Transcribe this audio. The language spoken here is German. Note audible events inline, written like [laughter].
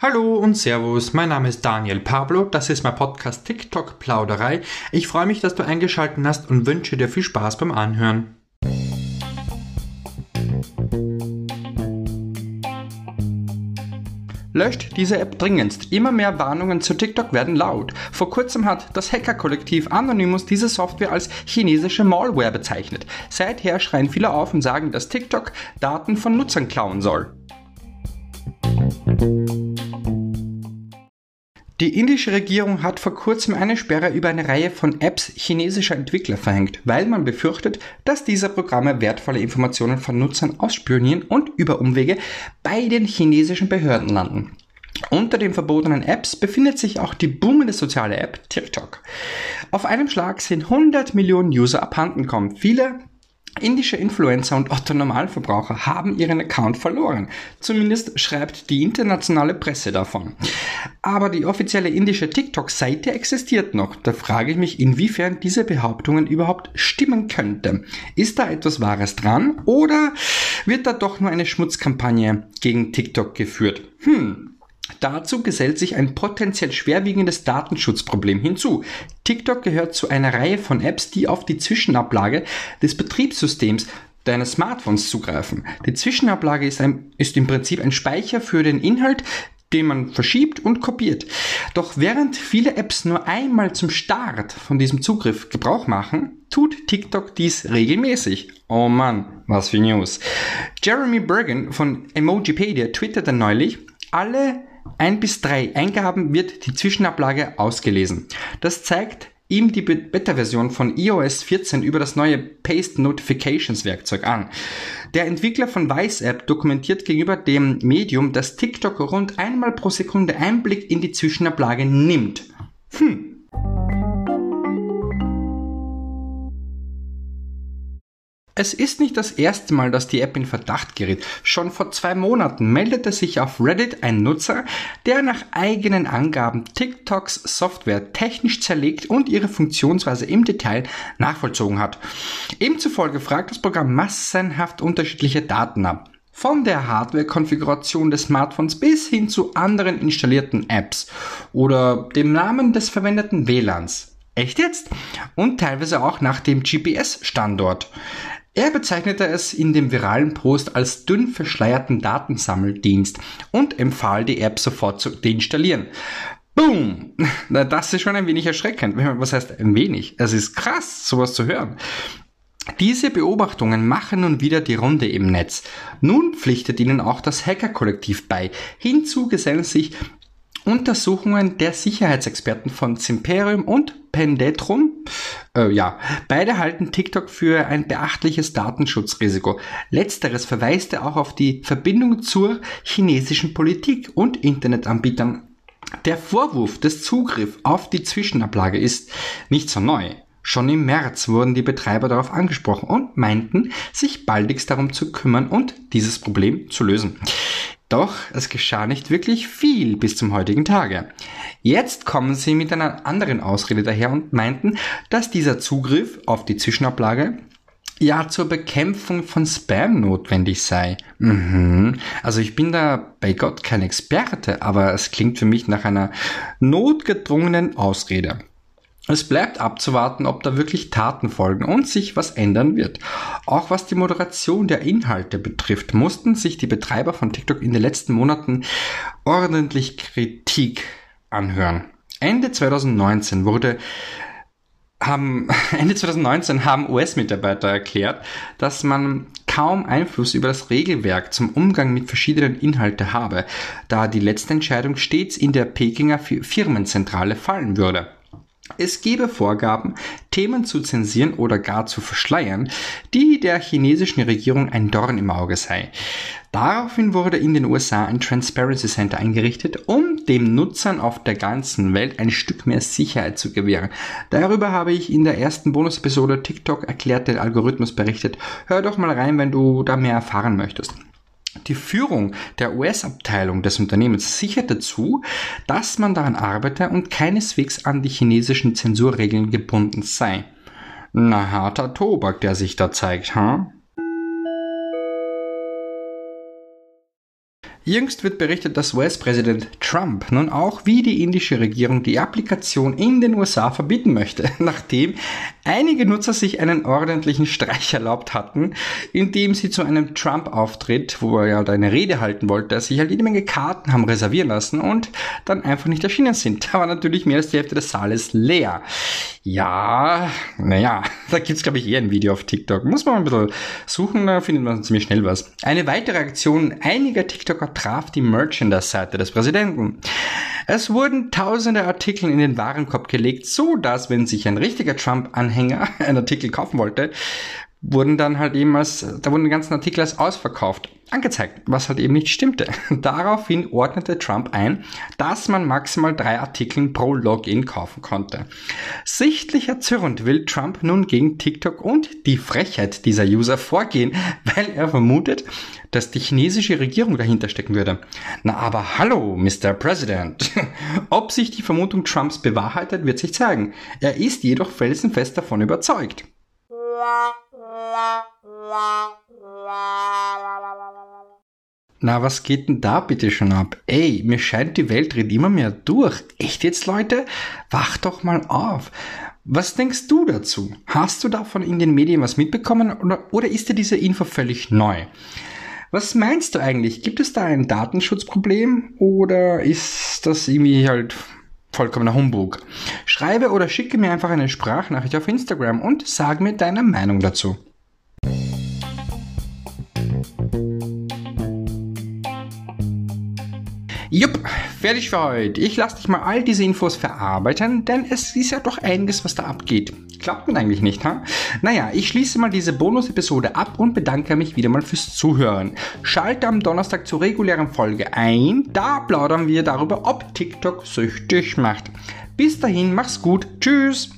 Hallo und Servus, mein Name ist Daniel Pablo, das ist mein Podcast TikTok Plauderei. Ich freue mich, dass du eingeschaltet hast und wünsche dir viel Spaß beim Anhören. Löscht diese App dringendst. Immer mehr Warnungen zu TikTok werden laut. Vor kurzem hat das Hacker-Kollektiv Anonymous diese Software als chinesische Malware bezeichnet. Seither schreien viele auf und sagen, dass TikTok Daten von Nutzern klauen soll. Die indische Regierung hat vor kurzem eine Sperre über eine Reihe von Apps chinesischer Entwickler verhängt, weil man befürchtet, dass diese Programme wertvolle Informationen von Nutzern ausspionieren und über Umwege bei den chinesischen Behörden landen. Unter den verbotenen Apps befindet sich auch die boomende soziale App TikTok. Auf einem Schlag sind 100 Millionen User abhanden kommen. Viele Indische Influencer und Otto Normalverbraucher haben ihren Account verloren. Zumindest schreibt die internationale Presse davon. Aber die offizielle indische TikTok-Seite existiert noch. Da frage ich mich, inwiefern diese Behauptungen überhaupt stimmen könnte. Ist da etwas Wahres dran oder wird da doch nur eine Schmutzkampagne gegen TikTok geführt? Hm, Dazu gesellt sich ein potenziell schwerwiegendes Datenschutzproblem hinzu. TikTok gehört zu einer Reihe von Apps, die auf die Zwischenablage des Betriebssystems deines Smartphones zugreifen. Die Zwischenablage ist, ein, ist im Prinzip ein Speicher für den Inhalt, den man verschiebt und kopiert. Doch während viele Apps nur einmal zum Start von diesem Zugriff Gebrauch machen, tut TikTok dies regelmäßig. Oh Mann, was für News. Jeremy Bergen von Emojipedia twitterte neulich, alle ein bis drei Eingaben wird die Zwischenablage ausgelesen. Das zeigt ihm die Beta-Version von iOS 14 über das neue Paste Notifications Werkzeug an. Der Entwickler von WiseApp dokumentiert gegenüber dem Medium, dass TikTok rund einmal pro Sekunde Einblick in die Zwischenablage nimmt. Hm, Es ist nicht das erste Mal, dass die App in Verdacht gerät. Schon vor zwei Monaten meldete sich auf Reddit ein Nutzer, der nach eigenen Angaben TikToks Software technisch zerlegt und ihre Funktionsweise im Detail nachvollzogen hat. Ihm zufolge fragt das Programm massenhaft unterschiedliche Daten ab. Von der Hardware-Konfiguration des Smartphones bis hin zu anderen installierten Apps oder dem Namen des verwendeten WLANs. Echt jetzt? Und teilweise auch nach dem GPS-Standort. Er bezeichnete es in dem viralen Post als dünn verschleierten Datensammeldienst und empfahl die App sofort zu deinstallieren. Boom! [laughs] Das ist schon ein wenig erschreckend. Was heißt ein wenig? Es ist krass, sowas zu hören. Diese Beobachtungen machen nun wieder die Runde im Netz. Nun pflichtet ihnen auch das Hacker-Kollektiv bei. Hinzu gesellen sich Untersuchungen der Sicherheitsexperten von Zimperium und Pendetrum. Äh, ja, beide halten TikTok für ein beachtliches Datenschutzrisiko. Letzteres verweist auch auf die Verbindung zur chinesischen Politik und Internetanbietern. Der Vorwurf des Zugriffs auf die Zwischenablage ist nicht so neu. Schon im März wurden die Betreiber darauf angesprochen und meinten, sich baldigst darum zu kümmern und dieses Problem zu lösen. Doch es geschah nicht wirklich viel bis zum heutigen Tage. Jetzt kommen sie mit einer anderen Ausrede daher und meinten, dass dieser Zugriff auf die Zwischenablage ja zur Bekämpfung von Spam notwendig sei. Mhm. Also ich bin da bei Gott kein Experte, aber es klingt für mich nach einer notgedrungenen Ausrede. Es bleibt abzuwarten, ob da wirklich Taten folgen und sich was ändern wird. Auch was die Moderation der Inhalte betrifft, mussten sich die Betreiber von TikTok in den letzten Monaten ordentlich Kritik anhören. Ende 2019 wurde haben, [laughs] Ende 2019 haben US-Mitarbeiter erklärt, dass man kaum Einfluss über das Regelwerk zum Umgang mit verschiedenen Inhalten habe, da die letzte Entscheidung stets in der Pekinger Firmenzentrale fallen würde. Es gebe Vorgaben, Themen zu zensieren oder gar zu verschleiern, die der chinesischen Regierung ein Dorn im Auge sei. Daraufhin wurde in den USA ein Transparency Center eingerichtet, um den Nutzern auf der ganzen Welt ein Stück mehr Sicherheit zu gewähren. Darüber habe ich in der ersten Bonus-Episode TikTok erklärt den Algorithmus berichtet. Hör doch mal rein, wenn du da mehr erfahren möchtest. Die Führung der US-Abteilung des Unternehmens sicherte zu, dass man daran arbeite und keineswegs an die chinesischen Zensurregeln gebunden sei. Na harter Tobak, der sich da zeigt, ha? Jüngst wird berichtet, dass US-Präsident Trump nun auch wie die indische Regierung die Applikation in den USA verbieten möchte, [laughs] nachdem einige Nutzer sich einen ordentlichen Streich erlaubt hatten, indem sie zu einem Trump-Auftritt, wo er ja eine Rede halten wollte, sich halt jede Menge Karten haben reservieren lassen und dann einfach nicht erschienen sind. Da war natürlich mehr als die Hälfte des Saales leer. Ja, naja, [laughs] da gibt's glaube ich eher ein Video auf TikTok. Muss man ein bisschen suchen, da findet man ziemlich schnell was. Eine weitere Aktion einiger TikToker traf die Merchandise-Seite des Präsidenten. Es wurden tausende Artikel in den Warenkorb gelegt, so dass, wenn sich ein richtiger Trump-Anhänger einen Artikel kaufen wollte, wurden dann halt eben als, da wurden die ganzen Artikel als ausverkauft angezeigt, was halt eben nicht stimmte. [laughs] Daraufhin ordnete Trump ein, dass man maximal drei Artikel pro Login kaufen konnte. Sichtlich erzürnt will Trump nun gegen TikTok und die Frechheit dieser User vorgehen, [laughs] weil er vermutet, dass die chinesische Regierung dahinter stecken würde. Na aber hallo, Mr. President. [laughs] Ob sich die Vermutung Trumps bewahrheitet, wird sich zeigen. Er ist jedoch felsenfest davon überzeugt. Na, was geht denn da bitte schon ab? Ey, mir scheint die Welt dreht immer mehr durch. Echt jetzt, Leute? Wach doch mal auf. Was denkst du dazu? Hast du davon in den Medien was mitbekommen oder, oder ist dir diese Info völlig neu? Was meinst du eigentlich? Gibt es da ein Datenschutzproblem oder ist das irgendwie halt vollkommener Humbug? Schreibe oder schicke mir einfach eine Sprachnachricht auf Instagram und sag mir deine Meinung dazu. Jupp, fertig für heute. Ich lasse dich mal all diese Infos verarbeiten, denn es ist ja doch einiges, was da abgeht. Klappt denn eigentlich nicht, ha? Naja, ich schließe mal diese Bonus-Episode ab und bedanke mich wieder mal fürs Zuhören. Schalte am Donnerstag zur regulären Folge ein. Da plaudern wir darüber, ob TikTok süchtig macht. Bis dahin, mach's gut. Tschüss.